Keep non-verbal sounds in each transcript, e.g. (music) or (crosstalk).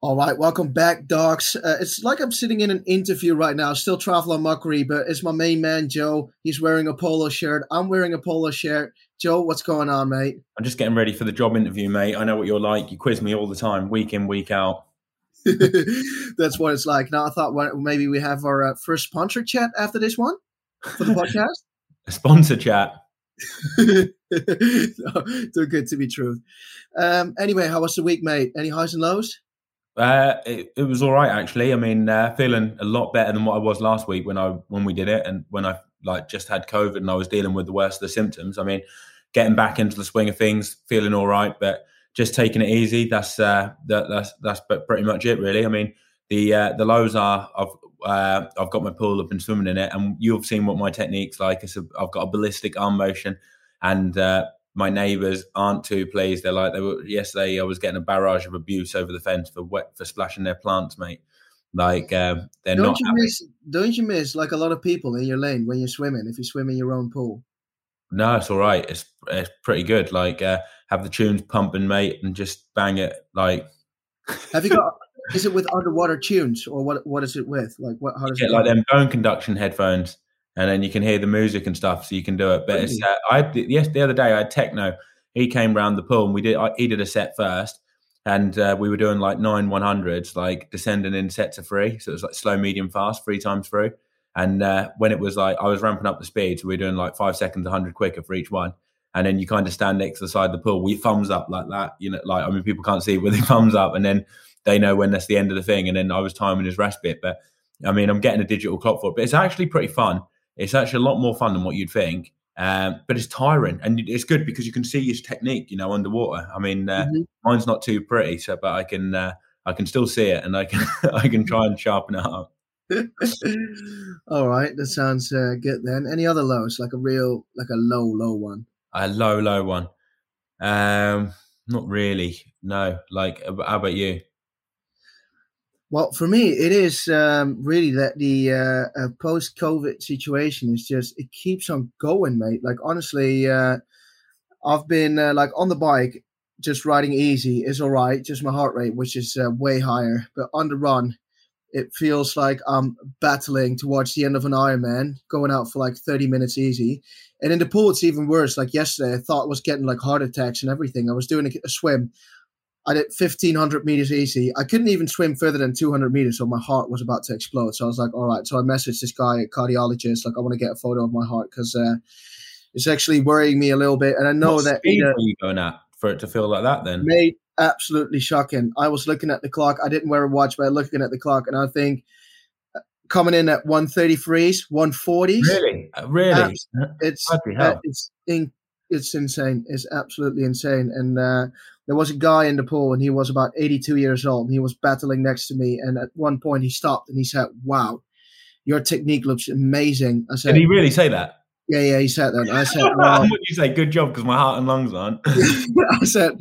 All right, welcome back, dogs. Uh, it's like I'm sitting in an interview right now, still traveling muckery, but it's my main man, Joe. He's wearing a polo shirt. I'm wearing a polo shirt. Joe, what's going on, mate? I'm just getting ready for the job interview, mate. I know what you're like. You quiz me all the time, week in, week out. (laughs) That's what it's like. Now, I thought well, maybe we have our uh, first sponsor chat after this one for the podcast. (laughs) (laughs) a sponsor chat. Too good to be true. Um, anyway, how was the week, mate? Any highs and lows? Uh, it, it, was all right actually. I mean, uh, feeling a lot better than what I was last week when I when we did it, and when I like just had COVID and I was dealing with the worst of the symptoms. I mean, getting back into the swing of things, feeling all right, but just taking it easy. That's uh, that, that's that's pretty much it, really. I mean, the uh, the lows are I've uh, I've got my pool I've been swimming in it, and you've seen what my technique's like. I've got a ballistic arm motion, and uh, my neighbours aren't too pleased. They're like they were yesterday. I was getting a barrage of abuse over the fence for wet for splashing their plants, mate. Like um, they're don't not. You miss, don't you miss like a lot of people in your lane when you're swimming? If you swim in your own pool. No, it's all right. It's it's pretty good. Like uh, have the tunes pumping, mate, and just bang it. Like, (laughs) have you got? is it with underwater tunes or what? What is it with? Like what? How does you it like them bone conduction headphones? And then you can hear the music and stuff, so you can do it. But it's, uh, I yes, the other day I had techno. He came round the pool and we did. I, he did a set first, and uh, we were doing like nine one hundreds, like descending in sets of three. So it was like slow, medium, fast, three times through. And uh, when it was like I was ramping up the speed, so we were doing like five seconds, hundred quicker for each one. And then you kind of stand next to the side of the pool, we thumbs up like that. You know, like I mean, people can't see, but they (laughs) thumbs up, and then they know when that's the end of the thing. And then I was timing his rest bit, but I mean, I'm getting a digital clock for it, but it's actually pretty fun. It's actually a lot more fun than what you'd think. Um, but it's tiring, and it's good because you can see his technique, you know, underwater. I mean, uh, mm-hmm. mine's not too pretty, so but I can uh, I can still see it, and I can (laughs) I can try and sharpen it up. (laughs) All right, that sounds uh, good. Then, any other lows, like a real, like a low, low one? A low, low one. Um, not really. No. Like, how about you? Well, for me, it is um, really that the uh, uh, post-COVID situation is just it keeps on going, mate. Like honestly, uh, I've been uh, like on the bike, just riding easy is all right. Just my heart rate, which is uh, way higher, but on the run, it feels like I'm battling towards the end of an Ironman, going out for like 30 minutes easy. And in the pool, it's even worse. Like yesterday, I thought I was getting like heart attacks and everything. I was doing a, a swim I did 1500 meters easy. I couldn't even swim further than 200 meters, so my heart was about to explode. So I was like, all right. So I messaged this guy, a cardiologist, like, I want to get a photo of my heart because uh, it's actually worrying me a little bit. And I know what that. Speed were you going at for it to feel like that then? Made absolutely shocking. I was looking at the clock. I didn't wear a watch, but I was looking at the clock, and I think uh, coming in at 133s, 140s. Really? Uh, really? It's, uh, it's, it's insane. It's absolutely insane. And, uh, there was a guy in the pool and he was about 82 years old and he was battling next to me. And at one point he stopped and he said wow your technique looks amazing. I said did he really say that? Yeah yeah he said that. I said (laughs) well what you say good job because my heart and lungs aren't. (laughs) (laughs) I said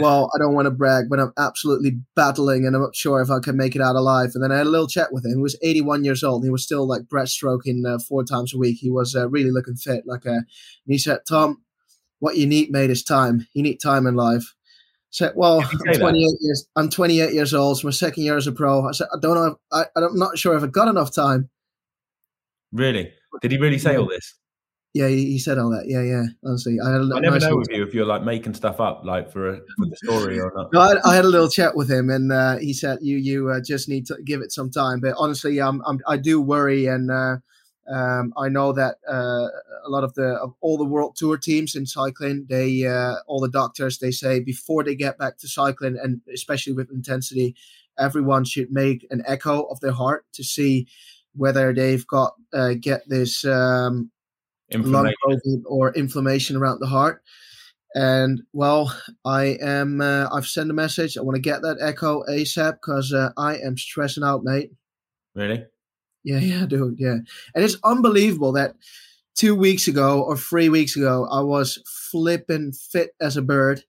well i don't want to brag but i'm absolutely battling and i'm not sure if i can make it out alive. And then i had a little chat with him. He was 81 years old he was still like breaststroking uh, four times a week. He was uh, really looking fit like uh, he said tom what you need mate is time you need time in life said, "Well, I'm 28 that? years. I'm 28 years old. It's my second year as a pro." I said, "I don't know. I, I'm not sure if I've got enough time." Really? Did he really say all this? Yeah, he, he said all that. Yeah, yeah. Honestly, I had. A I never nice know with you if you're like making stuff up, like for a, for the story or not. (laughs) no, I, I, had a little chat with him, and uh, he said, "You you uh, just need to give it some time." But honestly, I'm, I'm I do worry, and uh, um, I know that uh, a lot of the of all the world tour teams in cycling, they uh, all the doctors they say before they get back to cycling, and especially with intensity, everyone should make an echo of their heart to see whether they've got uh, get this um, lung COVID or inflammation around the heart. And well, I am. Uh, I've sent a message. I want to get that echo ASAP because uh, I am stressing out, mate. Really? Yeah, (laughs) yeah, dude, yeah. And it's unbelievable that two weeks ago or three weeks ago I was flipping fit as a bird,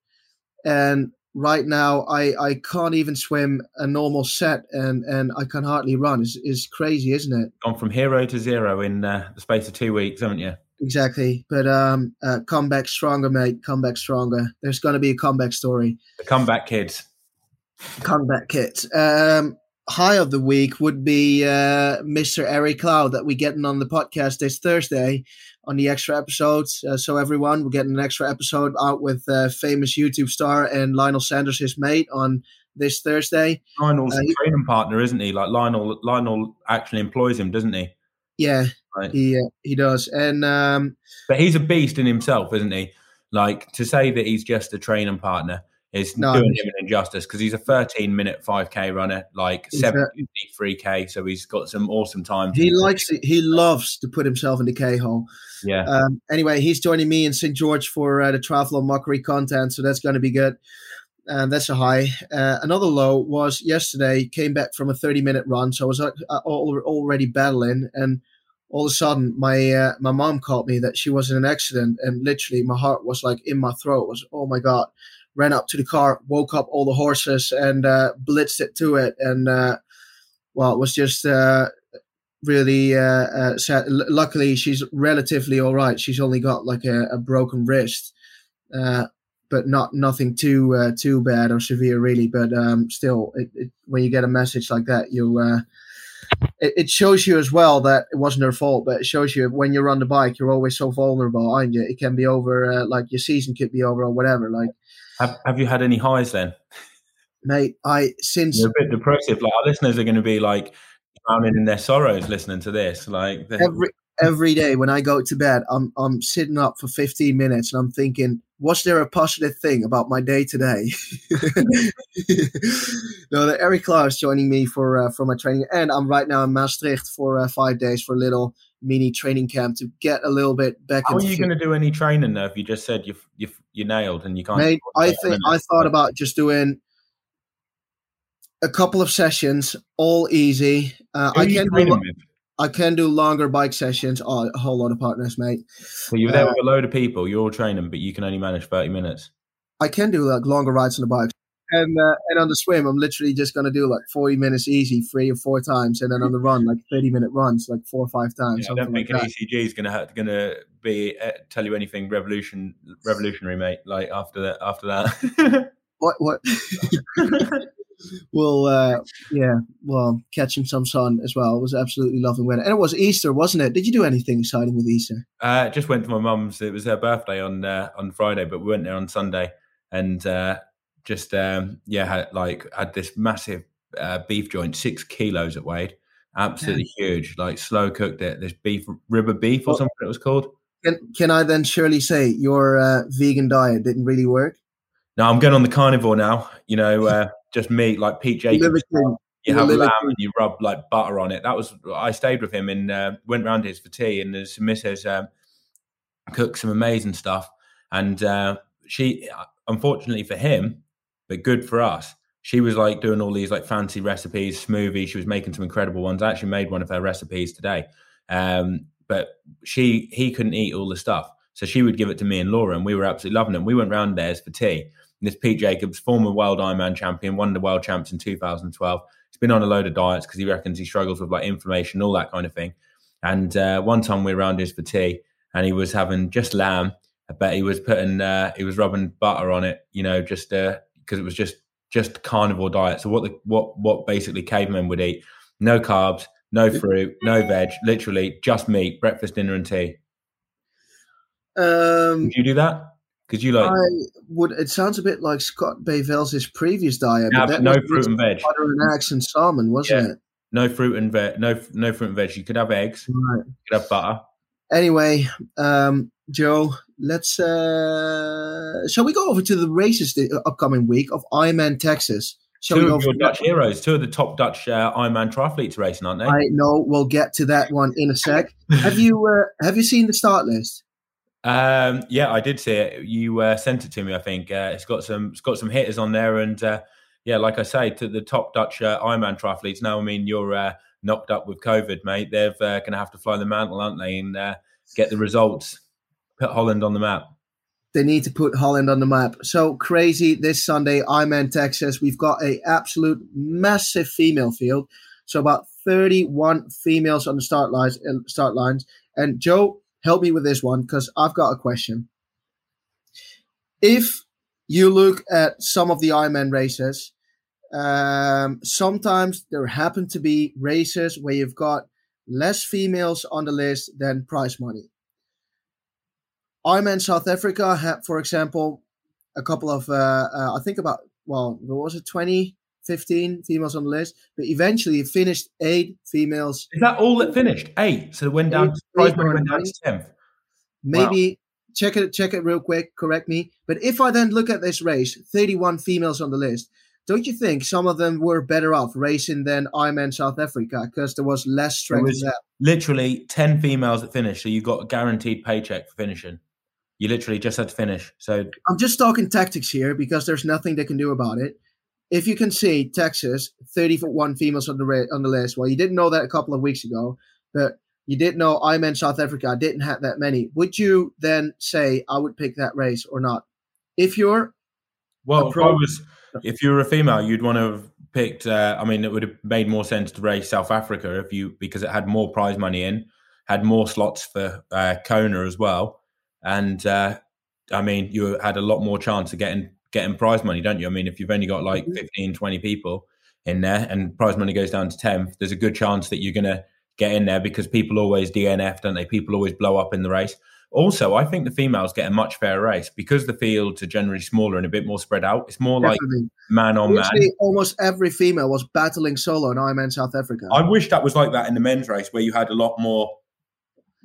and right now I I can't even swim a normal set, and and I can hardly run. It's, it's crazy, isn't it? Gone from hero to zero in uh, the space of two weeks, haven't you? Exactly, but um, uh, come back stronger, mate. Come back stronger. There's going to be a comeback story. The comeback kids. Comeback kit. Um, high of the week would be uh, Mr. Eric Cloud that we're getting on the podcast this Thursday on the extra episodes. Uh, so everyone, we're getting an extra episode out with uh, famous YouTube star and Lionel Sanders, his mate, on this Thursday. Lionel's uh, a training partner, isn't he? Like Lionel, Lionel actually employs him, doesn't he? Yeah, right. he uh, he does. And um, but he's a beast in himself, isn't he? Like to say that he's just a training partner is no, doing him an injustice because he's a 13 minute 5k runner, like 73k. So he's got some awesome time. He likes it. He loves to put himself in the K hole. Yeah. Um, anyway, he's joining me in St. George for uh, the Triathlon Mockery content. So that's going to be good. And that's a high. Uh, another low was yesterday, came back from a 30 minute run. So I was uh, already battling. And all of a sudden, my uh, my mom called me that she was in an accident. And literally, my heart was like in my throat. It was, oh my God ran up to the car, woke up all the horses, and uh, blitzed it to it. And uh, well, it was just uh, really uh, uh, sad. L- luckily, she's relatively all right. She's only got like a, a broken wrist, uh, but not nothing too too bad or severe, really. But um, still, it, it, when you get a message like that, you it, it, shows you as well that it wasn't her fault, but it shows you when you're on the bike, you're always so vulnerable, aren't you? It can be over, like your season could be over or whatever. Like, have Have you had any highs then, mate? I since you're a bit depressive. Like our listeners are going to be like drowning in their sorrows listening to this. Like every every day when I go to bed, I'm I'm sitting up for 15 minutes and I'm thinking, was there a positive thing about my day today? (laughs) no, Eric Klaus joining me for uh, for my training, and I'm right now in Maastricht for uh, five days for a little mini training camp to get a little bit back. How are you going to do any training though? If you just said you you you nailed and you can't. Mate, I think I thought about just doing a couple of sessions, all easy. Uh, I can do. I can do longer bike sessions. Oh, a whole lot of partners, mate. So you're there uh, with a load of people. You're all training, but you can only manage thirty minutes. I can do like longer rides on the bike, and uh, and on the swim, I'm literally just gonna do like forty minutes easy, three or four times, and then on the run, like thirty minute runs, like four or five times. Yeah, I don't think like an that. ECG is gonna gonna be uh, tell you anything revolution revolutionary, mate. Like after that, after that. (laughs) what what? we'll uh, yeah, well, catching some sun as well. It was absolutely lovely weather, and it was Easter, wasn't it? Did you do anything exciting with Easter? Uh, just went to my mum's. It was her birthday on uh, on Friday, but we went there on Sunday, and uh, just um, yeah, had, like had this massive uh, beef joint, six kilos it weighed, absolutely yeah. huge. Like slow cooked it. This beef ribber beef or well, something it was called. Can, can I then surely say your uh, vegan diet didn't really work? No, I'm going on the carnivore now. You know, uh, just meat like Pete Jacobs. You have lamb and you rub like butter on it. That was I stayed with him and uh, went round his for tea, and his missus um, cooked some amazing stuff. And uh, she, unfortunately for him, but good for us, she was like doing all these like fancy recipes, smoothies. She was making some incredible ones. I actually made one of her recipes today. Um, but she he couldn't eat all the stuff. So she would give it to me and Laura, and we were absolutely loving them. We went round theirs for tea. And this Pete Jacobs, former world Ironman champion, won the world champs in 2012. He's been on a load of diets because he reckons he struggles with like inflammation, all that kind of thing. And uh, one time we were around his for tea, and he was having just lamb. I bet he was putting, uh, he was rubbing butter on it, you know, just because it was just just carnivore diet. So what the what what basically cavemen would eat: no carbs, no fruit, no veg, literally just meat, breakfast, dinner, and tea. Um, Did you do that? Because you like, I would. It sounds a bit like Scott Bayvels' previous diet. Yeah, no fruit and veg. Butter and eggs and salmon, wasn't yeah. it? No fruit and veg. No, no fruit and veg. You could have eggs. Right. You could have butter. Anyway, um, Joe, let's. Uh, shall we go over to the races the upcoming week of Ironman Texas? Shall two of your Dutch that? heroes, two of the top Dutch uh, Ironman triathletes racing, aren't they? I know. We'll get to that one in a sec. have you uh, Have you seen the start list? (laughs) Um, yeah, I did see it. You uh, sent it to me. I think uh, it's got some it's got some hitters on there, and uh, yeah, like I say, to the top Dutch uh, Ironman triathletes. Now, I mean, you're uh, knocked up with COVID, mate. They're uh, going to have to fly the mantle, aren't they, and get the results. Put Holland on the map. They need to put Holland on the map. So crazy this Sunday, Ironman Texas. We've got a absolute massive female field. So about 31 females on the start lines. Start lines. And Joe, help me with this one because I've got a question. If you look at some of the Ironman races, Um, sometimes there happen to be races where you've got less females on the list than prize money. Ironman South Africa had, for example, a couple of, uh, uh, I think about, well, what was it, 20, 15 females on the list, but eventually it finished eight females. Is that all that finished? Eight. So it went down, eight, went down to 10th. Maybe wow. check it, check it real quick, correct me. But if I then look at this race, 31 females on the list, don't you think some of them were better off racing than Ironman South Africa because there was less strength? Was literally 10 females that finished, so you got a guaranteed paycheck for finishing. You literally just had to finish. So I'm just talking tactics here because there's nothing they can do about it. If you can see Texas, 31 females on the on the list. Well, you didn't know that a couple of weeks ago, but you didn't know I'm in South Africa. I didn't have that many. Would you then say I would pick that race or not? If you're well, pro- if was, if you were a female, you'd want to have picked. Uh, I mean, it would have made more sense to race South Africa if you because it had more prize money in, had more slots for uh, Kona as well and uh, I mean, you had a lot more chance of getting getting prize money, don't you? I mean, if you've only got like mm-hmm. 15, 20 people in there, and prize money goes down to 10, there's a good chance that you're going to get in there because people always DNF, don't they? People always blow up in the race. Also, I think the females get a much fairer race because the fields are generally smaller and a bit more spread out. It's more Definitely. like man on man. Almost every female was battling solo in Ironman South Africa. I wish that was like that in the men's race where you had a lot more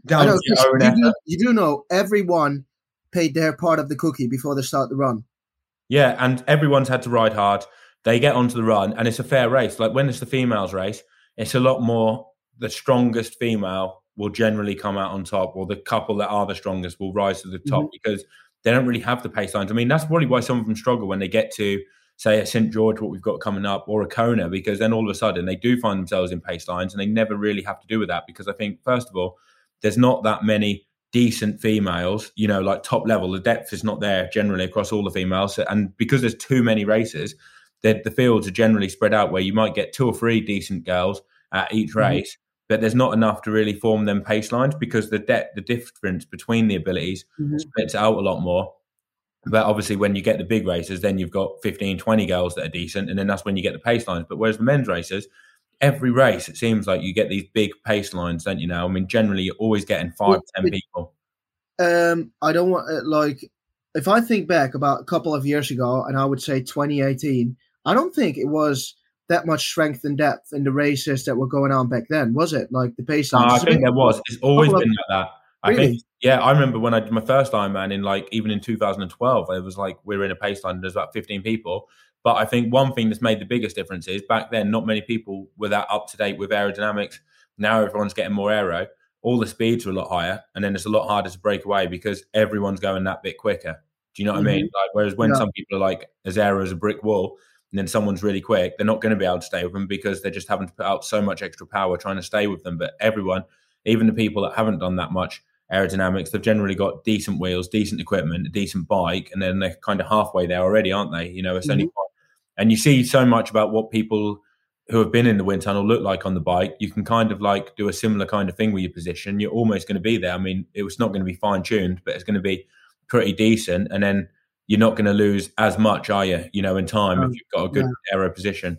down know, you, do, you do know everyone paid their part of the cookie before they start the run. Yeah, and everyone's had to ride hard. They get onto the run, and it's a fair race. Like when it's the females' race, it's a lot more. The strongest female will generally come out on top, or the couple that are the strongest will rise to the top mm-hmm. because they don't really have the pace lines. I mean, that's probably why some of them struggle when they get to, say, a St. George, what we've got coming up, or a Kona, because then all of a sudden they do find themselves in pace lines and they never really have to do with that. Because I think, first of all, there's not that many decent females, you know, like top level. The depth is not there generally across all the females. And because there's too many races, the, the fields are generally spread out where you might get two or three decent girls at each mm-hmm. race, mm-hmm. but there's not enough to really form them pace lines because the depth, the difference between the abilities mm-hmm. splits out a lot more. But obviously, when you get the big races, then you've got 15, 20 girls that are decent, and then that's when you get the pace lines. But whereas the men's races, every race, it seems like you get these big pace lines, don't you? Now, I mean, generally, you're always getting five, well, ten people. Um, I don't want uh, like if I think back about a couple of years ago, and I would say 2018, I don't think it was that much strength and depth in the races that were going on back then, was it? Like the pace lines. No, I think there was. It's always been like that. I think, yeah, I remember when I did my first Ironman in like even in 2012, it was like we were in a pace line. There's about 15 people, but I think one thing that's made the biggest difference is back then, not many people were that up to date with aerodynamics. Now everyone's getting more aero. All the speeds are a lot higher, and then it's a lot harder to break away because everyone's going that bit quicker. Do you know what mm-hmm. I mean? Mm-hmm. Like, whereas when yeah. some people are like as aero as a brick wall, and then someone's really quick, they're not going to be able to stay with them because they're just having to put out so much extra power trying to stay with them. But everyone, even the people that haven't done that much aerodynamics, they've generally got decent wheels, decent equipment, a decent bike, and then they're kind of halfway there already, aren't they? You know, it's mm-hmm. only and you see so much about what people who have been in the wind tunnel look like on the bike. You can kind of like do a similar kind of thing with your position. You're almost going to be there. I mean, it was not going to be fine tuned, but it's going to be pretty decent. And then you're not going to lose as much, are you? You know, in time um, if you've got a good yeah. aero position.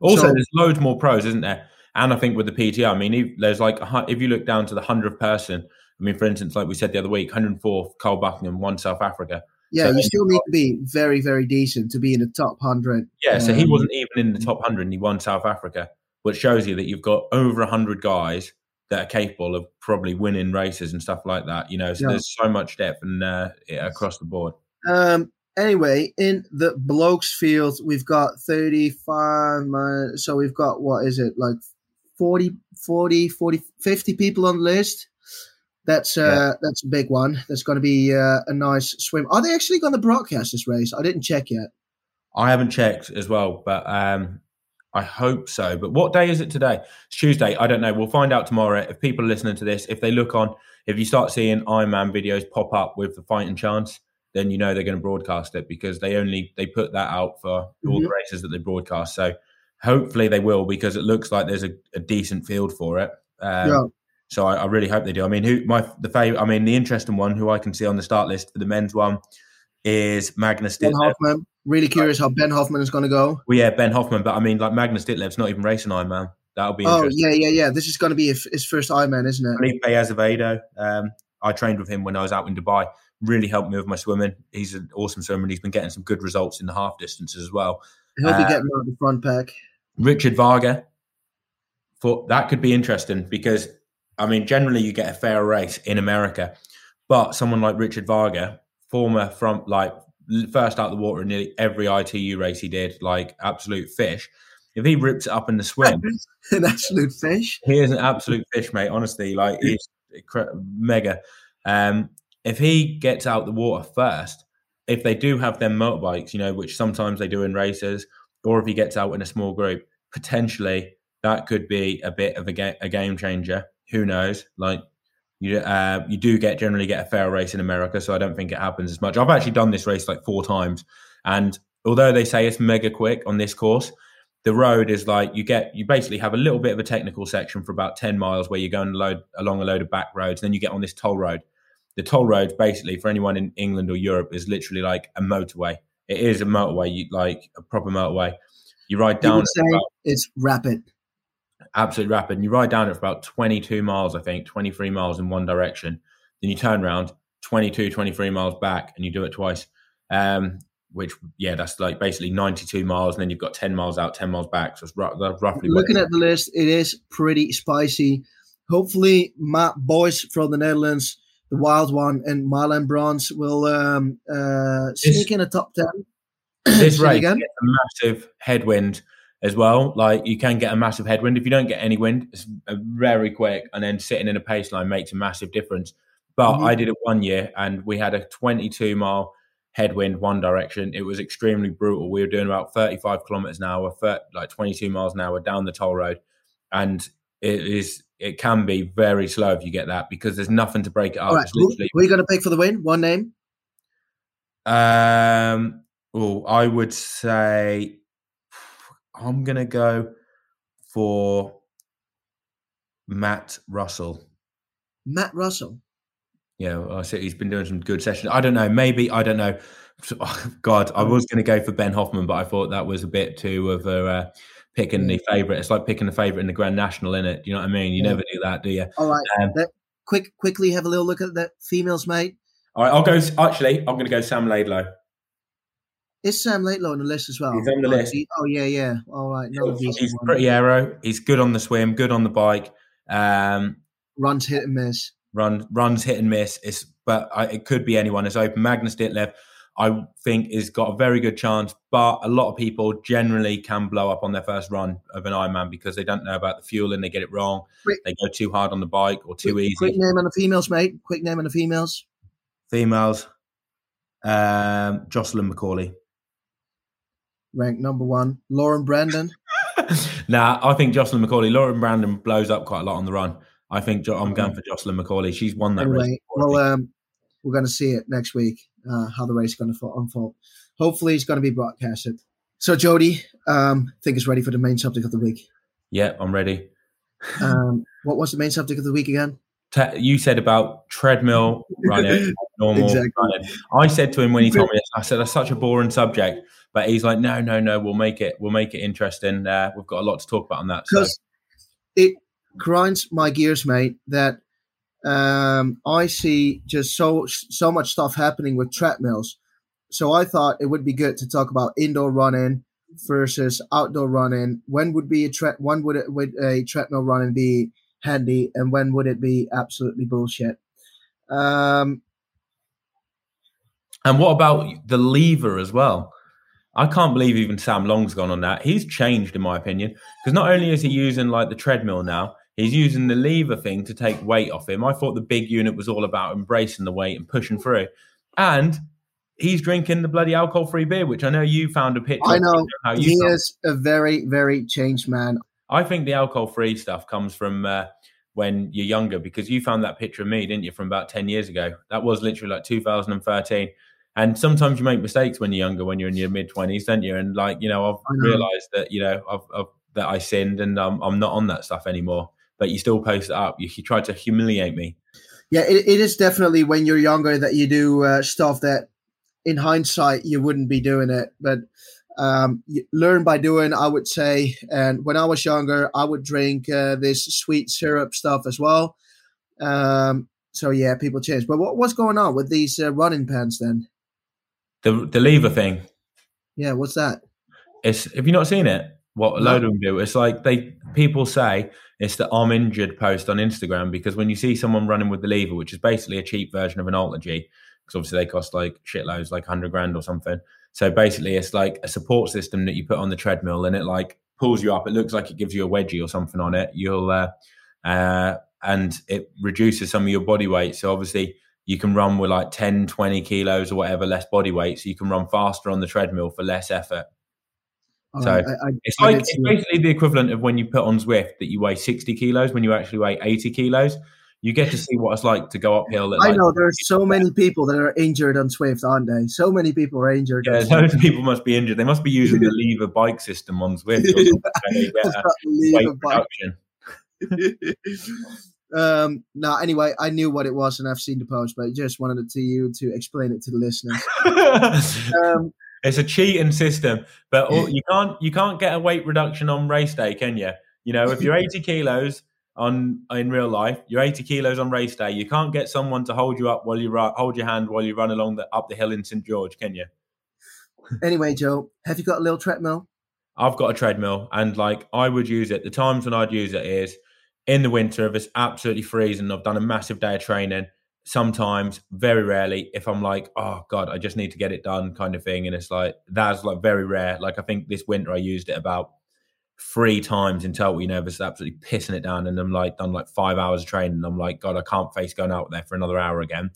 Also, so, there's loads more pros, isn't there? And I think with the PTO, I mean, if, there's like if you look down to the hundredth person. I mean, for instance, like we said the other week, 104th Kyle Buckingham, one South Africa. Yeah, so you still need to be very, very decent to be in the top 100. Yeah, so he um, wasn't even in the top 100 and he won South Africa, which shows you that you've got over 100 guys that are capable of probably winning races and stuff like that. You know, so yeah. there's so much depth and uh, across the board. Um, anyway, in the blokes field, we've got 35, so we've got, what is it, like 40, 40, 40, 50 people on the list. That's uh, yeah. that's a big one. That's going to be uh, a nice swim. Are they actually going to broadcast this race? I didn't check yet. I haven't checked as well, but um, I hope so. But what day is it today? It's Tuesday. I don't know. We'll find out tomorrow. If people are listening to this, if they look on, if you start seeing Ironman videos pop up with the fighting chance, then you know they're going to broadcast it because they only they put that out for mm-hmm. all the races that they broadcast. So hopefully they will because it looks like there's a, a decent field for it. Um, yeah. So I, I, really hope they do. I mean, who my the favorite? I mean, the interesting one who I can see on the start list for the men's one is Magnus Ditlev. Really curious how Ben Hoffman is going to go. Well, yeah, Ben Hoffman, but I mean, like Magnus Ditlev's not even racing Ironman. That'll be. Oh yeah, yeah, yeah. This is going to be his first Ironman, isn't it? Felipe Azevedo. Um, I trained with him when I was out in Dubai. Really helped me with my swimming. He's an awesome swimmer. and He's been getting some good results in the half distances as well. He'll be getting out the front pack. Richard Varga. For that could be interesting because I mean, generally you get a fair race in America, but someone like Richard Varga, former from like first out the water in nearly every ITU race he did, like absolute fish. If he rips it up in the swim, (laughs) an absolute fish. He is an absolute fish, mate. Honestly, like he's (laughs) mega. Um, if he gets out the water first, if they do have their motorbikes, you know, which sometimes they do in races, or if he gets out in a small group, potentially that could be a bit of a, ga- a game changer. Who knows? Like you uh, you do get generally get a fair race in America, so I don't think it happens as much. I've actually done this race like four times, and although they say it's mega quick on this course, the road is like you get you basically have a little bit of a technical section for about ten miles where you're going load, along a load of back roads, then you get on this toll road. The toll road, basically, for anyone in England or Europe, is literally like a motorway. It is a motorway, you, like a proper motorway. You ride down. You about, it's rapid absolutely rapid. And you ride down it for about 22 miles, I think, 23 miles in one direction. Then you turn around 22, 23 miles back and you do it twice. Um, which, yeah, that's like basically 92 miles. And then you've got 10 miles out, 10 miles back. So it's roughly. Looking at the list, it is pretty spicy. Hopefully, my Boyce from the Netherlands, the wild one, and Marlon Brons will um, uh, sneak in a top 10. (coughs) This race again. a massive headwind as well. Like you can get a massive headwind. If you don't get any wind, it's very quick. And then sitting in a pace line makes a massive difference. But mm-hmm. I did it one year and we had a 22 mile headwind one direction. It was extremely brutal. We were doing about 35 kilometers an hour, like 22 miles an hour down the toll road. And it is, it can be very slow if you get that because there's nothing to break it up. Right. Literally... Who are you going to pick for the win? One name? Um, oh, I would say I'm going to go for Matt Russell. Matt Russell. Yeah, I see he's been doing some good sessions. I don't know. Maybe I don't know. (laughs) God, I was going to go for Ben Hoffman, but I thought that was a bit too of a uh, picking the favorite. It's like picking the favorite in the Grand National, in it. You know what I mean? You yeah. never do that, do you? All right. Um, quick, quickly have a little look at the females, mate. All right, I'll go. Actually, I'm going to go Sam Laidlow. Is Sam Laidlow on the list as well? He's on the oh, list. Oh yeah, yeah. All right. No, he's, he's pretty aero. He's good on the swim, good on the bike. Um, runs hit and miss. Run runs hit and miss. It's but I, it could be anyone. It's open. Magnus Ditlev, I think, has got a very good chance. But a lot of people generally can blow up on their first run of an Ironman because they don't know about the fuel and They get it wrong. Quick, they go too hard on the bike or too quick, easy. Quick name on the females, mate. Quick name on the females. Females. Um, Jocelyn McCauley ranked number one. Lauren Brandon. (laughs) nah, I think Jocelyn McCauley. Lauren Brandon blows up quite a lot on the run. I think I'm going for Jocelyn McCauley. She's won that anyway, race. Well, um, we're going to see it next week uh, how the race is going to unfold. Hopefully, it's going to be broadcasted. So, Jody, um, I think it's ready for the main subject of the week. Yeah, I'm ready. um, what was the main subject of the week again? you said about treadmill running, (laughs) normal exactly. running. I said to him when he told me this, I said that's such a boring subject. But he's like, no, no, no, we'll make it, we'll make it interesting. Uh, we've got a lot to talk about on that. Because so. it grinds my gears, mate. That um, I see just so so much stuff happening with treadmills. So I thought it would be good to talk about indoor running versus outdoor running. When would be a tre- when would it would a treadmill running be handy, and when would it be absolutely bullshit? Um, and what about the lever as well? I can't believe even Sam Long's gone on that. He's changed, in my opinion, because not only is he using like the treadmill now, he's using the lever thing to take weight off him. I thought the big unit was all about embracing the weight and pushing through, and he's drinking the bloody alcohol-free beer, which I know you found a picture. I know he is a very, very changed man. I think the alcohol-free stuff comes from uh, when you're younger, because you found that picture of me, didn't you, from about ten years ago? That was literally like 2013 and sometimes you make mistakes when you're younger, when you're in your mid twenties, don't you? And like you know, I've know. realised that you know I've, I've, that I sinned, and um, I'm not on that stuff anymore. But you still post it up. You, you try to humiliate me. Yeah, it, it is definitely when you're younger that you do uh, stuff that in hindsight, you wouldn't be doing it, but um, learn by doing, I would say. And when I was younger, I would drink uh, this sweet syrup stuff as well. Um, so yeah, people change. But what, what's going on with these uh, running pants then? The the lever thing. Yeah, what's that? It's have you not seen it? What a load of them do. It's like they people say it's the I'm injured post on Instagram because when you see someone running with the lever, which is basically a cheap version of an AlterG, because obviously they cost like shitloads, like hundred grand or something. So basically, it's like a support system that you put on the treadmill, and it like pulls you up. It looks like it gives you a wedgie or something on it. You'll uh, uh, and it reduces some of your body weight. So obviously, you can run with like 10, 20 kilos or whatever less body weight, so you can run faster on the treadmill for less effort. So I, I, it's like it's basically the equivalent of when you put on Zwift that you weigh 60 kilos when you actually weigh 80 kilos you get to see what it's like to go uphill. I like, know there's so many people that are injured on Zwift, aren't they? So many people are injured. Yeah, (laughs) those people must be injured. They must be using the (laughs) lever bike system on Zwift. (laughs) um now anyway i knew what it was and i've seen the post but i just wanted it to you to explain it to the listeners um, it's a cheating system but you can't you can't get a weight reduction on race day can you you know if you're (laughs) 80 kilos on in real life. You're 80 kilos on race day. You can't get someone to hold you up while you run, hold your hand while you run along the up the hill in St George, can you? anyway, Joe, have you got a little treadmill? I've got a treadmill, and like I would use it. The times when I'd use it is in the winter if it's absolutely freezing. I've done a massive day of training. Sometimes, very rarely, if I'm like, oh god, I just need to get it done, kind of thing, and it's like that's like very rare. Like I think this winter I used it about three times in total, you know, just absolutely pissing it down. And I'm like, done like five hours of training. I'm like, God, I can't face going out there for another hour again.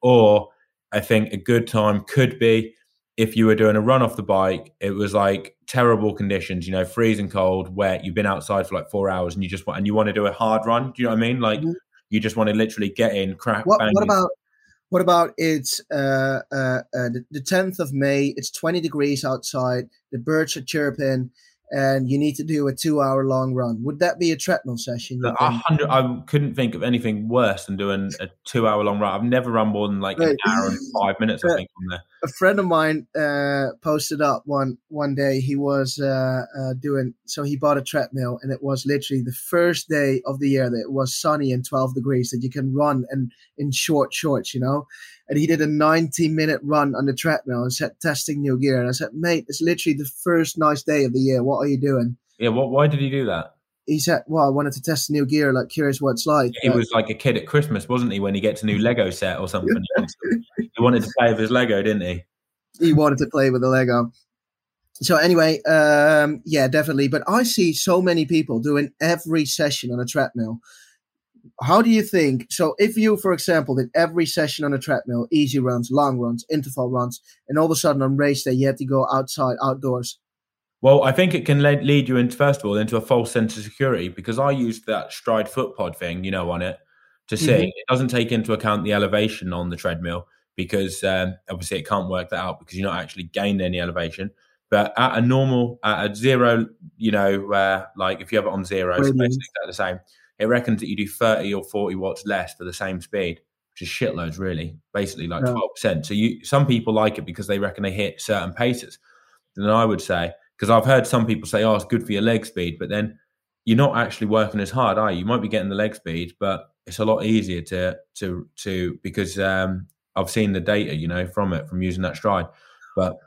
Or I think a good time could be if you were doing a run off the bike, it was like terrible conditions, you know, freezing cold, wet. You've been outside for like four hours and you just want, and you want to do a hard run. Do you know what I mean? Like mm-hmm. You just want to literally get in, crack. What, what about, what about it's uh, uh, uh, the 10th of May? It's 20 degrees outside. The birds are chirping and you need to do a two hour long run. Would that be a treadmill session? hundred. I couldn't think of anything worse than doing a two hour long run. I've never run more than like right. an hour and five minutes. I think on there. A friend of mine uh, posted up one one day. He was uh, uh, doing so. He bought a treadmill, and it was literally the first day of the year that it was sunny and twelve degrees that you can run and in short shorts. You know, and he did a 90 minute run on the treadmill and said testing new gear. And I said, mate, it's literally the first nice day of the year. What are you doing? Yeah, what? Why did he do that? He said, "Well, I wanted to test new gear, like curious what it's like." he was like a kid at Christmas, wasn't he? When he gets a new Lego set or something, (laughs) he wanted to play with his Lego, didn't he? He wanted to play with the Lego. So anyway, um, yeah, definitely. But I see so many people doing every session on a treadmill how do you think? So, if you, for example, did every session on a treadmill, easy runs, long runs, interval runs, and all of a sudden on race day you had to go outside, outdoors. Well, I think it can lead, lead you into first of all into a false sense of security because I used that Stryd foot pod thing, you know, on it to see mm-hmm. it doesn't take into account the elevation on the treadmill because um, obviously it can't work that out because you're not actually gaining any elevation. But at a normal, at a zero, you know, uh, like if you have it on zero, it's basically the same it reckons that you do 30 or 40 watts less for the same speed, which is shitloads, really, basically like yeah. 12%. So you some people like it because they reckon they hit certain paces. Then I would say, because I've heard some people say, oh, it's good for your leg speed, but then you're not actually working as hard, are you? You might be getting the leg speed, but it's a lot easier to to to because um, I've seen the data, you know, from it from using that Stryd. But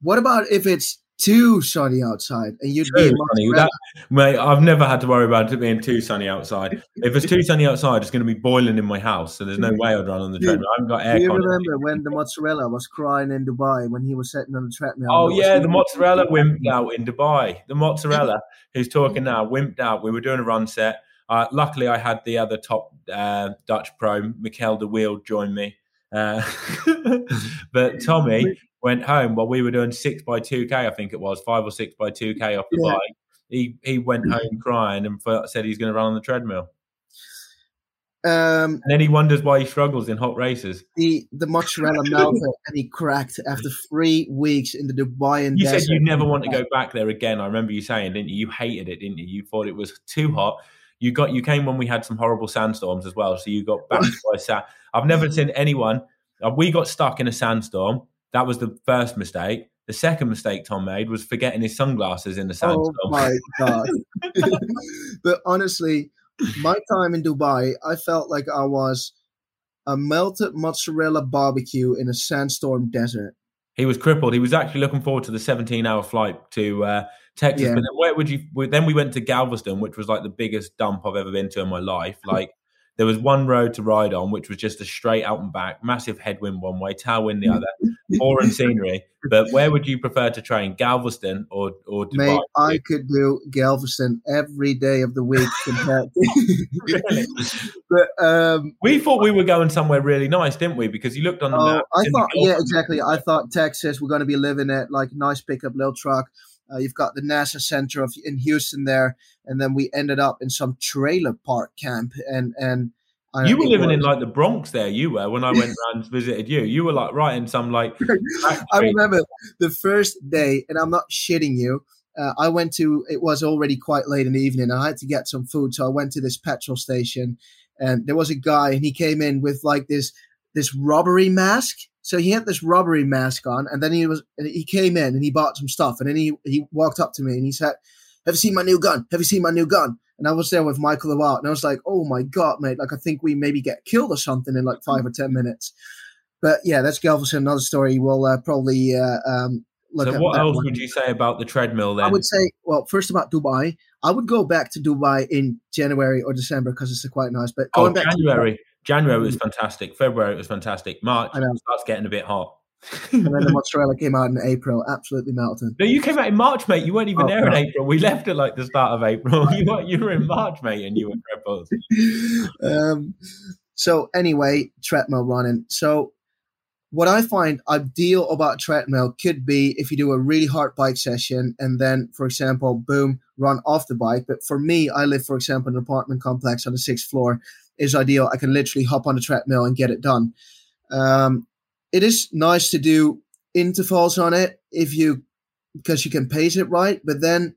what about if it's too sunny outside and you'd too be sunny. That, mate, I've never had to worry about it being too sunny outside. If it's too sunny outside, it's going to be boiling in my house, so there's no way I'd run on the treadmill. I haven't got air. Do you remember when the mozzarella was crying in Dubai when he was sitting on the treadmill? Oh yeah, the mozzarella wimped out in Dubai. The mozzarella who's talking now wimped out. We were doing a run set. Uh, luckily, I had the other top uh, Dutch pro, Mikel de Wiel, join me. Uh, (laughs) but Tommy (laughs) went home while we were doing six by two k. I think it was five or six by two k off the yeah. bike. He he went home crying and said he's going to run on the treadmill. Um, and then he wonders why he struggles in hot races. The the mozzarella melted and he cracked after three weeks in the Dubai. You desert. said you never want to go back there again. I remember you saying, didn't you? You hated it, didn't you? You thought it was too hot. You got you came when we had some horrible sandstorms as well, so you got back by sand. I've never seen anyone. Uh, we got stuck in a sandstorm That was the first mistake. The second mistake Tom made was forgetting his sunglasses in the sandstorm. Oh my (laughs) god! (laughs) but honestly, my time in Dubai, I felt like I was a melted mozzarella barbecue in a sandstorm desert. He was crippled. He was actually looking forward to the 17-hour flight to uh, Texas. Yeah. But then where would you? Then we went to Galveston, which was like the biggest dump I've ever been to in my life. (laughs) Like there was one road to ride on, which was just a straight out and back, massive headwind one way, tailwind the other, boring scenery. But where would you prefer to train, Galveston or or Dubai? Mate, I could do Galveston every day of the week. (laughs) really? but um, we thought we were going somewhere really nice, didn't we? Because you looked on the oh, map. I thought, yeah, exactly. I thought Texas. We're going to be living at like nice pickup little truck. Uh, you've got the NASA Center of in Houston there, and then we ended up in some trailer park camp. And and you were living was. in like the Bronx there. You were when I went (laughs) and visited you. You were like right in some like. (laughs) I remember the first day, and I'm not shitting you. Uh, I went to. It was already quite late in the evening. I had to get some food, so I went to this petrol station, and there was a guy, and he came in with like this this robbery mask so he had this robbery mask on, and then he was he came in and he bought some stuff, and then he he walked up to me and he said, "Have you seen my new gun? Have you seen my new gun?" And I was there with Michael Lewalt, and I was like, "Oh my god, mate! Like I think we maybe get killed or something in like five or ten minutes." But yeah, that's Galveston. Another story. We'll uh, probably uh, um, look. So what else one. would you say about the treadmill? Then I would say, well, first about Dubai. I would go back to Dubai in January or December because it's quite nice. But going oh, back January. To January was mm. fantastic. February was fantastic. March starts getting a bit hot. and then the (laughs) mozzarella came out in April, absolutely melting. No, you came out in March, mate. You weren't even oh, there in April. We left at like the start of April. (laughs) you were you were in March, mate, and you were crippled. (laughs) um, so anyway, treadmill running. So what I find ideal about treadmill could be if you do a really hard bike session and then, for example, boom, run off the bike. But for me, I live, for example, in an apartment complex on the sixth floor is ideal. I can literally hop on the treadmill and get it done. Um, it is nice to do intervals on it if you because you can pace it right. But then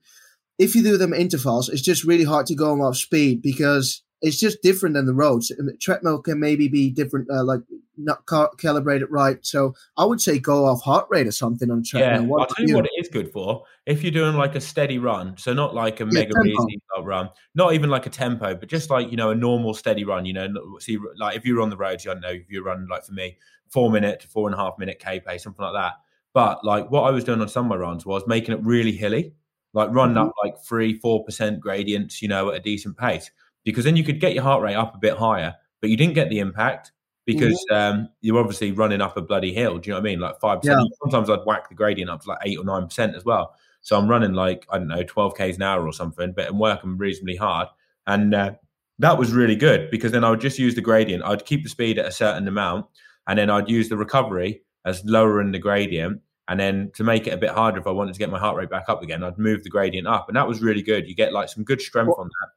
if you do them intervals, it's just really hard to go off speed because it's just different than the roads. And the treadmill can maybe be different, uh, like not ca- calibrated right. So I would say go off heart rate or something on treadmill. Yeah, what I'll tell you, you what it is good for. If you're doing like a steady run, so not like a yeah, mega easy run, not even like a tempo, but just like you know a normal steady run. You know, see like if you're on the roads, I don't know if you're running like for me, four minute to four and a half minute k pace, something like that. But like what I was doing on some of my runs was making it really hilly, like running mm-hmm. up like three, four percent gradients, you know, at a decent pace because then you could get your heart rate up a bit higher, but you didn't get the impact because mm-hmm. um, you're obviously running up a bloody hill. Do you know what I mean? Like five percent. Yeah. Sometimes I'd whack the gradient up to like eight or nine percent as well. So I'm running like I don't know, twelve k's an hour or something, but I'm working reasonably hard, and uh, that was really good because then I would just use the gradient. I'd keep the speed at a certain amount, and then I'd use the recovery as lowering the gradient. And then to make it a bit harder, if I wanted to get my heart rate back up again, I'd move the gradient up, and that was really good. You get like some good strength on that.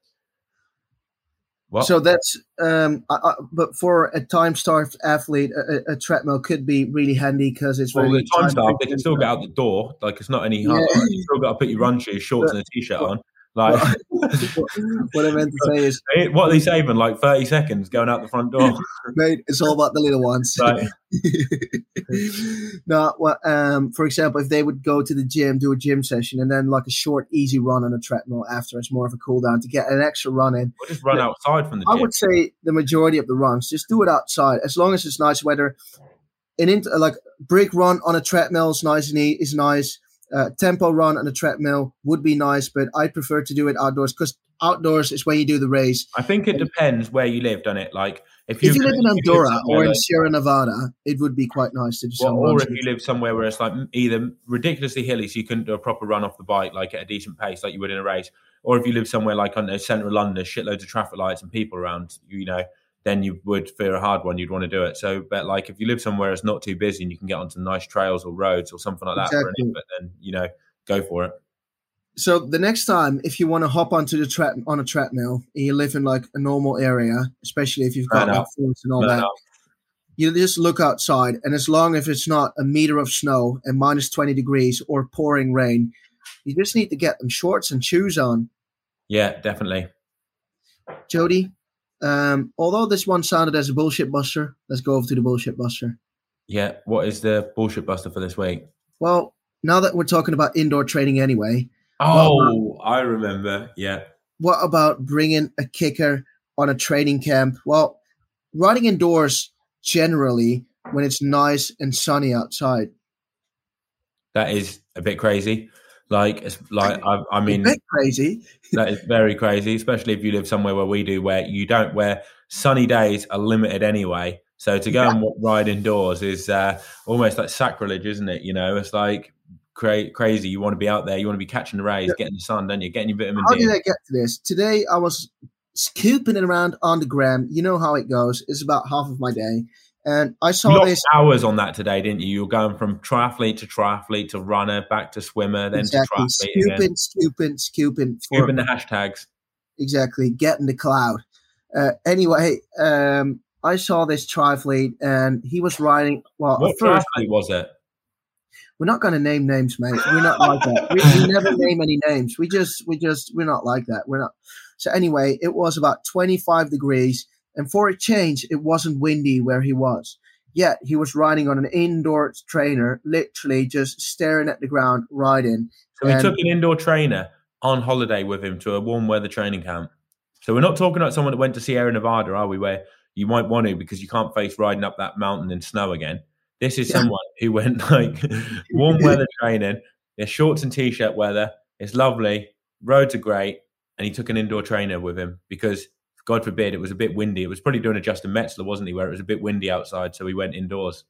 Well, so that's um, I, I, but for a time-starved athlete, a, a, treadmill could be really handy because it's well, time-starved. They can still get out the door. Like it's not any hard. Yeah. You still got to put your run shoes, shorts, but, and a t-shirt on. Like (laughs) what I meant to say is, what are they saving? Like thirty seconds going out the front door. (laughs) Mate, it's all about the little ones. Right. (laughs) no, well, um, for example, if they would go to the gym, do a gym session, and then like a short, easy run on a treadmill after, it's more of a cool down to get an extra run in. Or just run outside from the. Gym. I would say the majority of the runs, just do it outside, as long as it's nice weather. An int- like brick run on a treadmill is nice and is nice uh, tempo run on a treadmill would be nice, but I prefer to do it outdoors because outdoors is when you do the race. I think it depends where you lived on it. Like if you, if you live in Andorra or in Sierra Nevada, it would be quite nice to do well, Or if you live somewhere where it's like either ridiculously hilly, so you couldn't do a proper run off the bike like at a decent pace, like you would in a race, or if you live somewhere like on the centre of London, shitloads of traffic lights and people around, you know, then you would fear a hard one. You'd want to do it. So, but like if you live somewhere it's not too busy and you can get onto nice trails or roads or something like that, exactly. for then you know go for it. So the next time, if you want to hop onto the trap on a treadmill and you live in like a normal area, especially if you've got like and all that, you just look outside, and as long as it's not a meter of snow and minus twenty degrees or pouring rain, you just need to get them shorts and shoes on. Yeah, definitely. Jody, um, although this one sounded as a bullshit buster, let's go over to the bullshit buster. Yeah. What is the bullshit buster for this week? Well, now that we're talking about indoor training anyway. Oh, I remember. Yeah. What about bringing a kicker on a training camp? Well, riding indoors generally when it's nice and sunny outside. That is a bit crazy. Like, like I, I mean, crazy. That is very crazy, especially if you live somewhere where we do, where you don't, where sunny days are limited anyway. So to go yeah. and ride indoors is uh, almost like sacrilege, isn't it? You know, it's like cra- crazy. You want to be out there, you want to be catching the rays, yeah. getting the sun, don't you? Getting your vitamin how D. How did I get to this? Today I was scooping it around on the gram. You know how it goes. It's about half of my day. And I saw this hours on that today, didn't you? You were going from triathlete to triathlete to runner, back to swimmer, then exactly. to triathlete scooping, again. scooping, scooping, scooping the hashtags. Exactly, getting the cloud. Uh, anyway, um, I saw this triathlete, and he was riding. Well, what first, triathlete was it? We're not going to name names, mate. We're not like that. We, we never name any names. We just, we just, we're not like that. We're not. So anyway, it was about twenty five degrees and for a change, it wasn't windy where he was. Yet he was riding on an indoor trainer, literally just staring at the ground, riding. So he took an indoor trainer on holiday with him to a warm weather training camp. So we're not talking about someone that went to Sierra Nevada, are we? Where you might want to because you can't face riding up that mountain in snow again. This is yeah. someone who went (laughs) like warm weather (laughs) training, there's shorts and t-shirt weather. It's lovely, roads are great, and he took an indoor trainer with him because God forbid, it was a bit windy. It was probably doing a Justin Metzler, wasn't he? Where it was a bit windy outside, so we went indoors.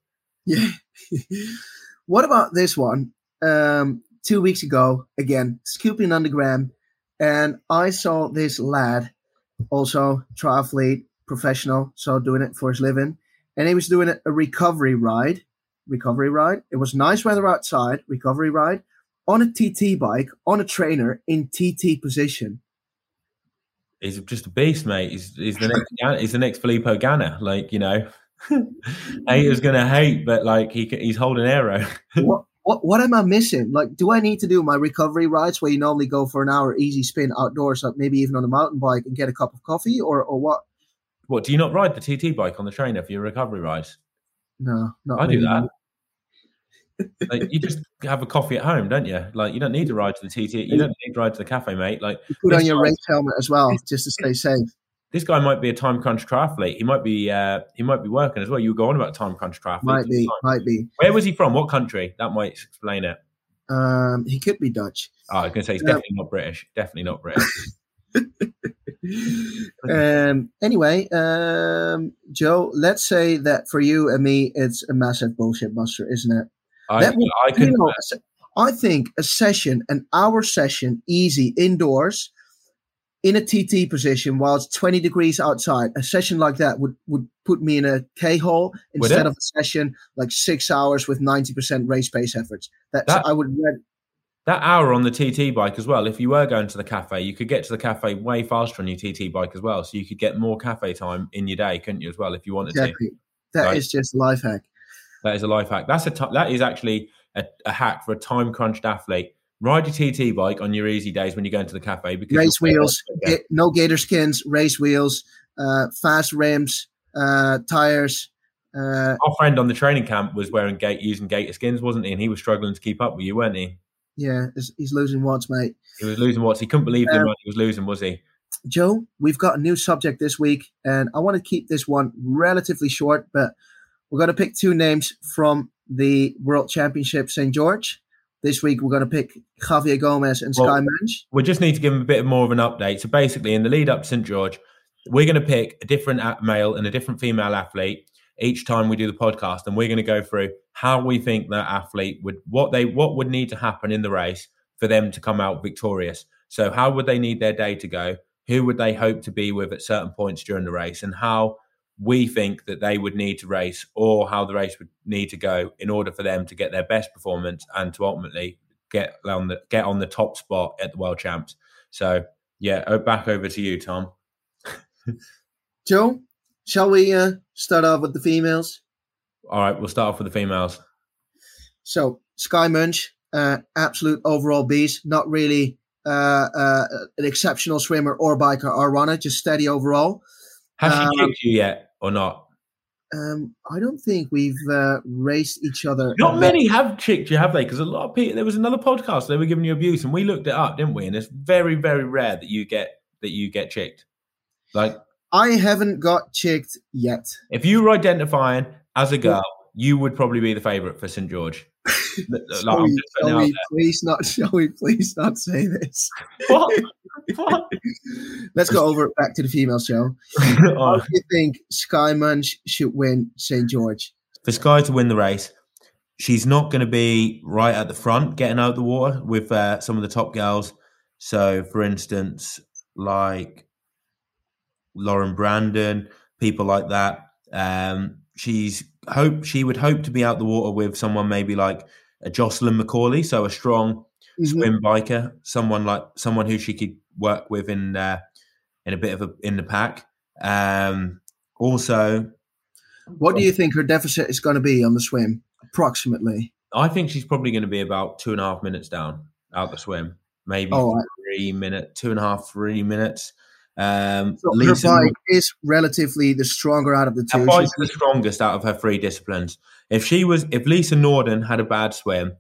Yeah. (laughs) what about this one? Um, two weeks ago, again, scooping on the gram, and I saw this lad, also triathlete, professional, so doing it for his living, and he was doing a recovery ride. Recovery ride. It was nice weather outside. Recovery ride on a TT bike on a trainer in TT position he's just a beast, mate. He's, he's the next he's the next Filippo Ganna. Like you know, (laughs) haters gonna hate, but like he he's holding aero. (laughs) what, what what am I missing? Like, do I need to do my recovery rides where you normally go for an hour easy spin outdoors, like maybe even on a mountain bike and get a cup of coffee, or or what? What do you not ride the TT bike on the trainer for your recovery rides? No, not. I really. do that like you just have a coffee at home, don't you? Like you don't need to ride to the TT. You don't need to ride to the cafe, mate. Like you put on your race helmet as well, just to stay safe. This guy might be a time crunch triathlete. He might be. Uh, he might be working as well. You were going about time crunch triathlete. Might be. Might be. Where was he from? What country? That might explain it. Um, he could be Dutch. Oh, I was going to say he's um, definitely not British. Definitely not British. (laughs) (laughs) um, anyway, um, Joe, let's say that for you and me, it's a massive bullshit buster, isn't it? I, that would, I, you know, I think a session, an hour session, easy indoors, in a TT position while it's 20 degrees outside, a session like that would, would put me in a K hole instead of a session like six hours with 90% race pace efforts. That's, that, I would read. That hour on the TT bike as well, if you were going to the cafe, you could get to the cafe way faster on your TT bike as well. So you could get more cafe time in your day, couldn't you, as well, if you wanted exactly. to? That right? is just life hack. That is a life hack. That's a t- that is actually a, a hack for a time crunched athlete. Ride your TT bike on your easy days when you go into the cafe because race wheels, get, no gator skins, race wheels, uh, fast rims, uh, tires. Uh, Our friend on the training camp was wearing gate using gator skins, wasn't he? And he was struggling to keep up with you, weren't he? Yeah, he's losing watts, mate. He was losing watts. He couldn't believe the um, he was losing, was he? Joe, we've got a new subject this week, and I want to keep this one relatively short, but we're going to pick two names from the World Championship St. George. This week, we're going to pick Javier Gomez and well, Skye Moench. We just need to give them a bit more of an update. So, basically, in the lead up to St. George, we're going to pick a different male and a different female athlete each time we do the podcast, and we're going to go through how we think that athlete would what they what would need to happen in the race for them to come out victorious. So, how would they need their day to go? Who would they hope to be with at certain points during the race, and how we think that they would need to race or how the race would need to go in order for them to get their best performance and to ultimately get on the get on the top spot at the world champs. So yeah, back over to you, Tom. (laughs) Joe, shall we uh, start off with the females? All right, we'll start off with the females. So Skye Moench, uh, absolute overall beast. Not really uh, uh, an exceptional swimmer or biker or runner, just steady overall. Has she um, chicked you yet? Or not? um, I don't think we've uh, raced each other. Not many have chicked you, have they? Because a lot of people. There was another podcast they were giving you abuse, and we looked it up, didn't we? And it's very, very rare that you get that you get chicked. Like I haven't got chicked yet. If you were identifying as a girl, you would probably be the favourite for St George. (laughs) like, shall, we, shall we please not? Shall we please not say this? What? (laughs) what? Let's go over back to the female show. (laughs) How do you think Skye Moench should win St George? For Skye to win the race, she's not going to be right at the front, getting out the water with uh, some of the top girls. So, for instance, like Lauren Brandon, people like that. Um, she's hope she would hope to be out the water with someone maybe like a Jocelyn McCauley, so a strong mm-hmm. swim biker, someone like someone who she could work with in uh, in a bit of a in the pack. Um, also, what do you think her deficit is going to be on the swim, approximately? I think she's probably going to be about two and a half minutes down out the swim, maybe oh, three minutes, two and a half, three minutes. Um, so Lisa, her bike is relatively the stronger out of the two. Her bike's the strongest out of her three disciplines. If she was, if Lisa Norden had a bad swim,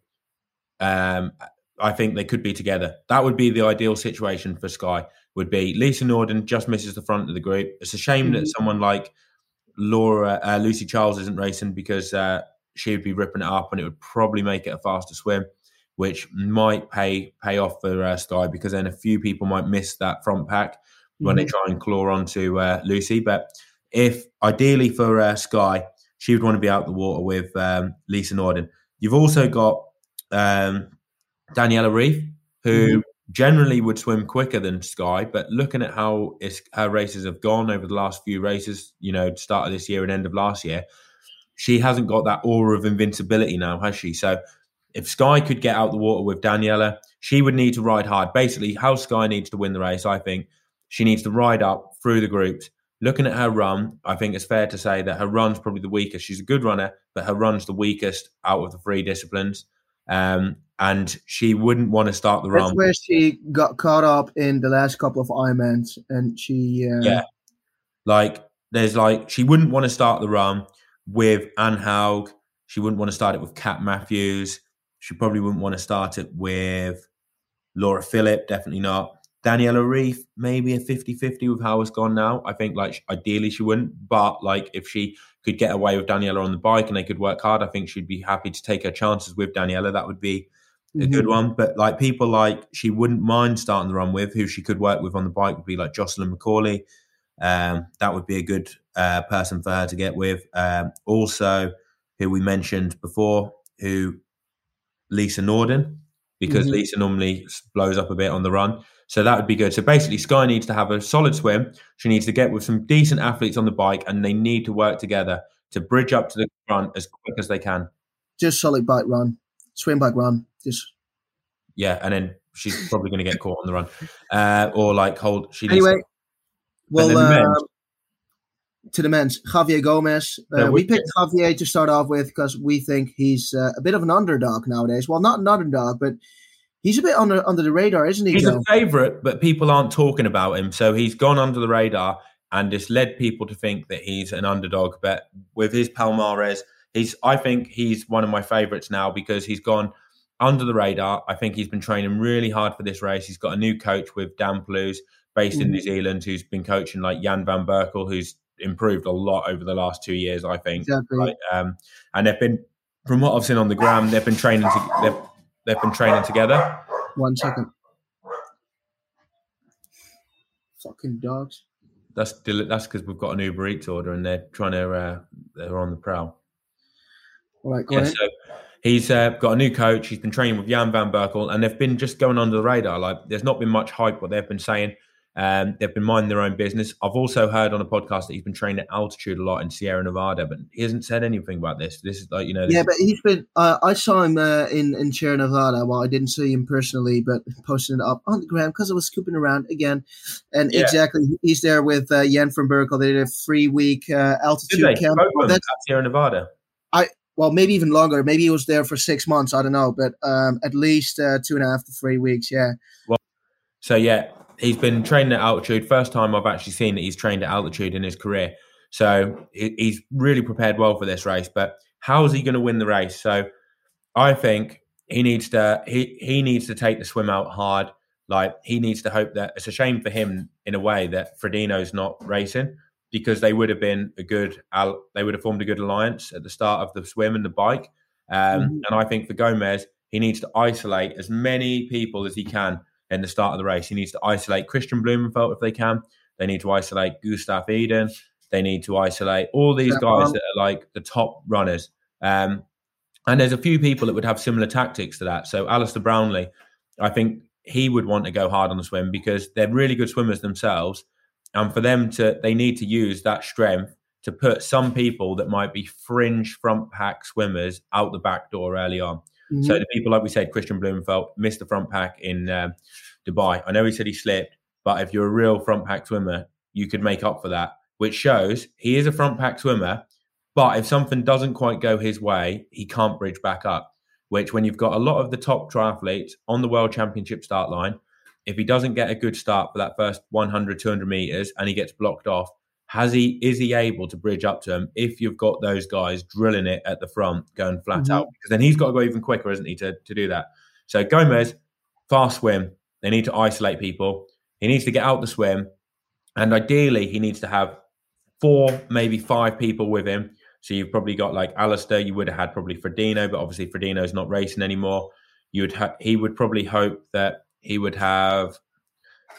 um, I think they could be together. That would be the ideal situation for Skye. Would be Lisa Norden just misses the front of the group. It's a shame mm-hmm. that someone like Laura uh, Lucy Charles isn't racing because uh, she would be ripping it up, and it would probably make it a faster swim, which might pay pay off for uh, Skye because then a few people might miss that front pack when mm-hmm. they try and claw onto uh, Lucy. But if ideally for uh, Skye, she would want to be out the water with um, Lisa Norden. You've also got um, Daniela Ryf, who mm-hmm. generally would swim quicker than Skye, but looking at how her races have gone over the last few races, you know, start of this year and end of last year, she hasn't got that aura of invincibility now, has she? So if Skye could get out the water with Daniela, she would need to ride hard. Basically, how Skye needs to win the race, I think, she needs to ride up through the groups. Looking at her run, I think it's fair to say that her run's probably the weakest. She's a good runner, but her run's the weakest out of the three disciplines. Um, and she wouldn't want to start the run. That's where she got caught up in the last couple of Ironmans, and she uh... yeah, like there's like she wouldn't want to start the run with Anne Haug. She wouldn't want to start it with Kat Matthews. She probably wouldn't want to start it with Laura Philipp. Definitely not. Daniela Ryf, maybe a 50-50 with how it's gone now. I think like ideally she wouldn't, but like if she could get away with Daniela on the bike and they could work hard, I think she'd be happy to take her chances with Daniela. That would be a mm-hmm. good one. But like people like she wouldn't mind starting the run with, who she could work with on the bike would be like Jocelyn McCauley. Um, that would be a good uh, person for her to get with. Um, also, who we mentioned before, who Lisa Norden, because mm-hmm. Lisa normally blows up a bit on the run. So that would be good. So basically, Skye needs to have a solid swim. She needs to get with some decent athletes on the bike, and they need to work together to bridge up to the front as quick as they can. Just solid bike run, swim bike run. Just yeah, and then she's probably going to get caught on the run, uh, or like hold. She anyway. To, well, uh, to the men's, Javier Gomez. Uh, we picked Javier to start off with because we think he's uh, a bit of an underdog nowadays. Well, not an underdog, but He's a bit under under the radar, isn't he? He's Joe? a favourite, but people aren't talking about him. So he's gone under the radar and just led people to think that he's an underdog. But with his Palmares, he's I think he's one of my favourites now because he's gone under the radar. I think he's been training really hard for this race. He's got a new coach with Dan Plews, based in New Zealand, who's been coaching like Jan van Berkel, who's improved a lot over the last two years. I think, exactly. Like, um, and they've been, from what I've seen on the ground, they've been training. To, they've they've been training together. One second. Fucking dogs. That's that's because we've got an Uber Eats order and they're trying to uh, they're on the prowl. All right, go yeah, So he's uh, got a new coach. He's been training with Jan van Berkel, and they've been just going under the radar. Like there's not been much hype what they've been saying. Um, they've been minding their own business. I've also heard on a podcast that he's been training at altitude a lot in Sierra Nevada, but he hasn't said anything about this. This is like you know. Yeah, but he's been. Uh, I saw him uh, in in Sierra Nevada. Well, I didn't see him personally, but posting it up on the ground because I was scooping around again. And yeah. exactly, he's there with uh, Jan van Berkel. They did a free week uh, altitude camp. That's Sierra Nevada. I well, maybe even longer. Maybe he was there for six months. I don't know, but um, at least uh, two and a half to three weeks. Yeah. Well, so yeah, he's been training at altitude. First time I've actually seen that he's trained at altitude in his career. So he's really prepared well for this race. But how is he going to win the race? So I think he needs to he he needs to take the swim out hard. Like he needs to hope that it's a shame for him in a way that Frodeno's not racing because they would have been a good they would have formed a good alliance at the start of the swim and the bike. Um, mm-hmm. And I think for Gomez, he needs to isolate as many people as he can in the start of the race. He needs to isolate Kristian Blummenfelt if they can. They need to isolate Gustav Iden. They need to isolate all these guys that are like the top runners. Um, and there's a few people that would have similar tactics to that. So Alistair Brownlee, I think he would want to go hard on the swim because they're really good swimmers themselves. And for them to, they need to use that strength to put some people that might be fringe front pack swimmers out the back door early on. Mm-hmm. So the people, like we said, Kristian Blummenfelt missed the front pack in uh, Dubai. I know he said he slipped, but if you're a real front pack swimmer, you could make up for that, which shows he is a front pack swimmer. But if something doesn't quite go his way, he can't bridge back up. Which, when you've got a lot of the top triathletes on the world championship start line, if he doesn't get a good start for that first 100, 200 meters and he gets blocked off, has he is he able to bridge up to him if you've got those guys drilling it at the front, going flat mm-hmm. out? Because then he's got to go even quicker, isn't he, to, to do that? So Gomez, fast swim. They need to isolate people. He needs to get out the swim. And ideally, he needs to have four, maybe five people with him. So you've probably got like Alistair, you would have had probably Frodeno, but obviously Frodeno's not racing anymore. You would ha- he would probably hope that he would have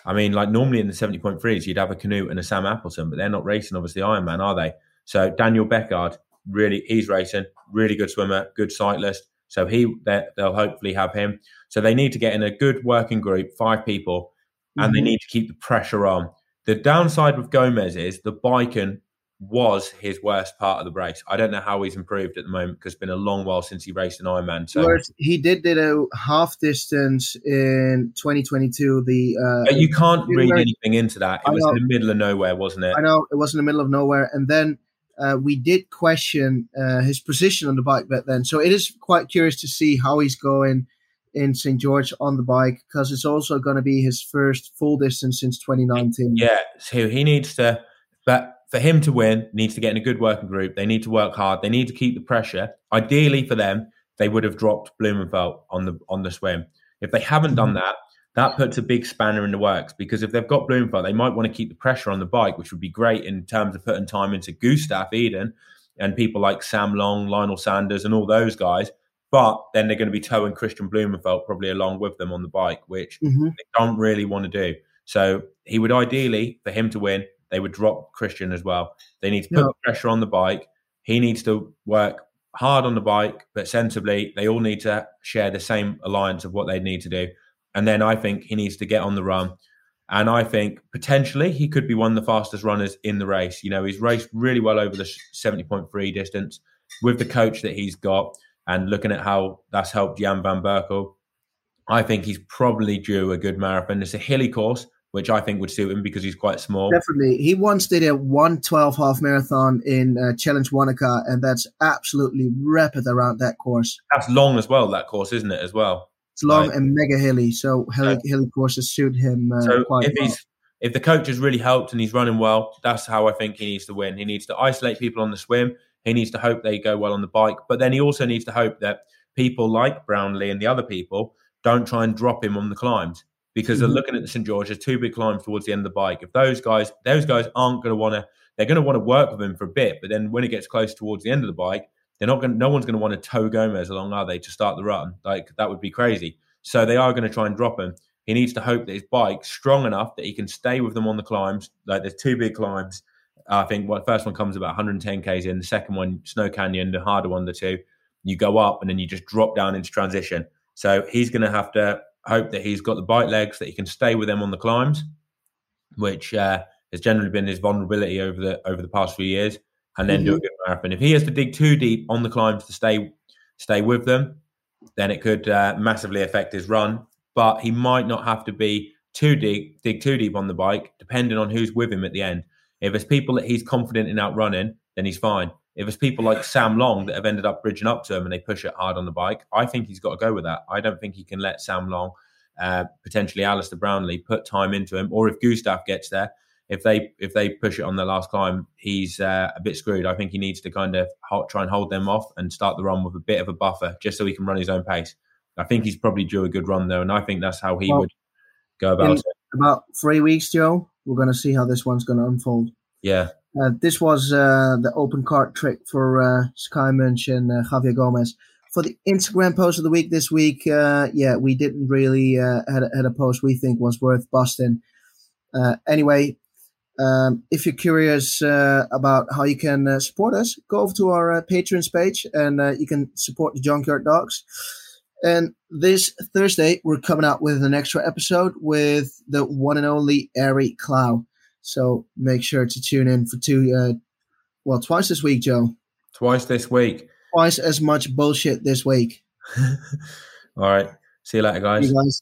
I mean, like normally in the 70.3s, you'd have a Kanute and a Sam Appleton, but they're not racing, obviously, Ironman, are they? So Daniel Bækkegård, really, he's racing, really good swimmer, good cyclist. So he, they'll hopefully have him. So they need to get in a good working group, five people, and mm-hmm. they need to keep the pressure on. The downside with Gomez is the biking was his worst part of the race. I don't know how he's improved at the moment because it's been a long while since he raced an Ironman. So he did did a half distance in 2022. The uh, you can't read anything into that. It was in the middle of nowhere, wasn't it? I know it was in the middle of nowhere, and then uh, we did question uh, his position on the bike back then. So it is quite curious to see how he's going in St George on the bike because it's also going to be his first full distance since 2019. Yeah, so he needs to, but for him to win, needs to get in a good working group. They need to work hard. They need to keep the pressure. Ideally, for them, they would have dropped Blummenfelt on the on the swim. If they haven't done mm-hmm. that, that puts a big spanner in the works because if they've got Blummenfelt, they might want to keep the pressure on the bike, which would be great in terms of putting time into Gustav Iden and people like Sam Long, Lionel Sanders, and all those guys. But then they're going to be towing Kristian Blummenfelt probably along with them on the bike, which mm-hmm. they don't really want to do. So he would ideally, for him to win, they would drop Kristian as well. They need to put pressure on the bike. He needs to work hard on the bike, but sensibly. They all need to share the same alliance of what they need to do. And then I think he needs to get on the run. And I think potentially he could be one of the fastest runners in the race. You know, he's raced really well over the 70.3 distance with the coach that he's got and looking at how that's helped Jan van Berkel. I think he's probably due a good marathon. It's a hilly course, which I think would suit him because he's quite small. Definitely. He once did a 112 half marathon in uh, Challenge Wanaka, and that's absolutely rapid around that course. That's long as well, that course, isn't it, as well? It's long right. and mega hilly, so hilly, hilly courses suit him uh, so quite if well. He's, if the coach has really helped and he's running well, that's how I think he needs to win. He needs to isolate people on the swim. He needs to hope they go well on the bike, but then he also needs to hope that people like Brownlee and the other people don't try and drop him on the climbs because they're mm-hmm. looking at the St George. There's two big climbs towards the end of the bike. If those guys, those guys aren't going to want to, they're going to want to work with him for a bit. But then when it gets close towards the end of the bike, they're not going. No one's going to want to tow Gomez along, are they, to start the run? Like that would be crazy. So they are going to try and drop him. He needs to hope that his bike's strong enough that he can stay with them on the climbs. Like there's two big climbs. I think what first one comes about 110 k's in. The second one, Snow Canyon, the harder one, the two. You go up and then you just drop down into transition. So he's going to have to hope that he's got the bike legs that he can stay with them on the climbs, which uh, has generally been his vulnerability over the over the past few years, and then mm-hmm. do a mm-hmm. good marathon. If he has to dig too deep on the climbs to stay stay with them, then it could uh, massively affect his run. But he might not have to be too deep, dig too deep on the bike, depending on who's with him at the end. If it's people that he's confident in outrunning, then he's fine. If it's people like Sam Long that have ended up bridging up to him and they push it hard on the bike, I think he's got to go with that. I don't think he can let Sam Long, uh, potentially Alistair Brownlee, put time into him. Or if Gustav gets there, if they if they push it on the last climb, he's uh, a bit screwed. I think he needs to kind of try and hold them off and start the run with a bit of a buffer, just so he can run his own pace. I think he's probably due a good run though, and I think that's how he well, would go about it. About three weeks, Joe. We're going to see how this one's going to unfold. Yeah. Uh, this was uh, the open card trick for uh, Skye Moench and uh, Javier Gomez. For the Instagram post of the week this week, uh, yeah, we didn't really had, a, had a post we think was worth busting. Anyway, um, if you're curious about how you can support us, go over to our Patreon page and you can support the Junkyard Dogs. And this Thursday, we're coming out with an extra episode with the one and only Eric Clow. So make sure to tune in for two, uh, well, twice this week, Joe. Twice this week. Twice as much bullshit this week. (laughs) All right. See you later, guys. See you guys.